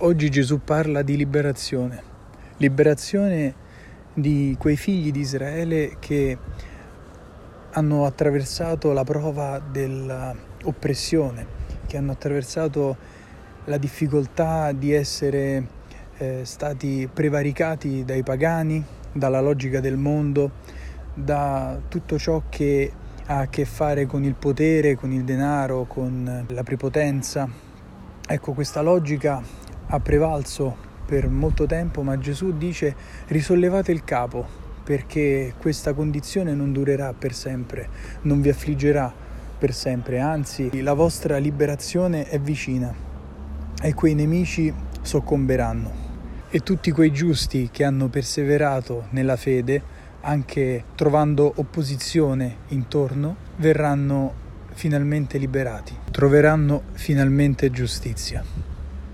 Oggi Gesù parla di liberazione, liberazione di quei figli di Israele che hanno attraversato la prova dell'oppressione, che hanno attraversato la difficoltà di essere eh, stati prevaricati dai pagani, dalla logica del mondo, da tutto ciò che ha a che fare con il potere, con il denaro, con la prepotenza. Ecco, questa logica ha prevalso per molto tempo, ma Gesù dice risollevate il capo perché questa condizione non durerà per sempre, non vi affliggerà per sempre, anzi la vostra liberazione è vicina e quei nemici soccomberanno. E tutti quei giusti che hanno perseverato nella fede, anche trovando opposizione intorno, verranno finalmente liberati, troveranno finalmente giustizia.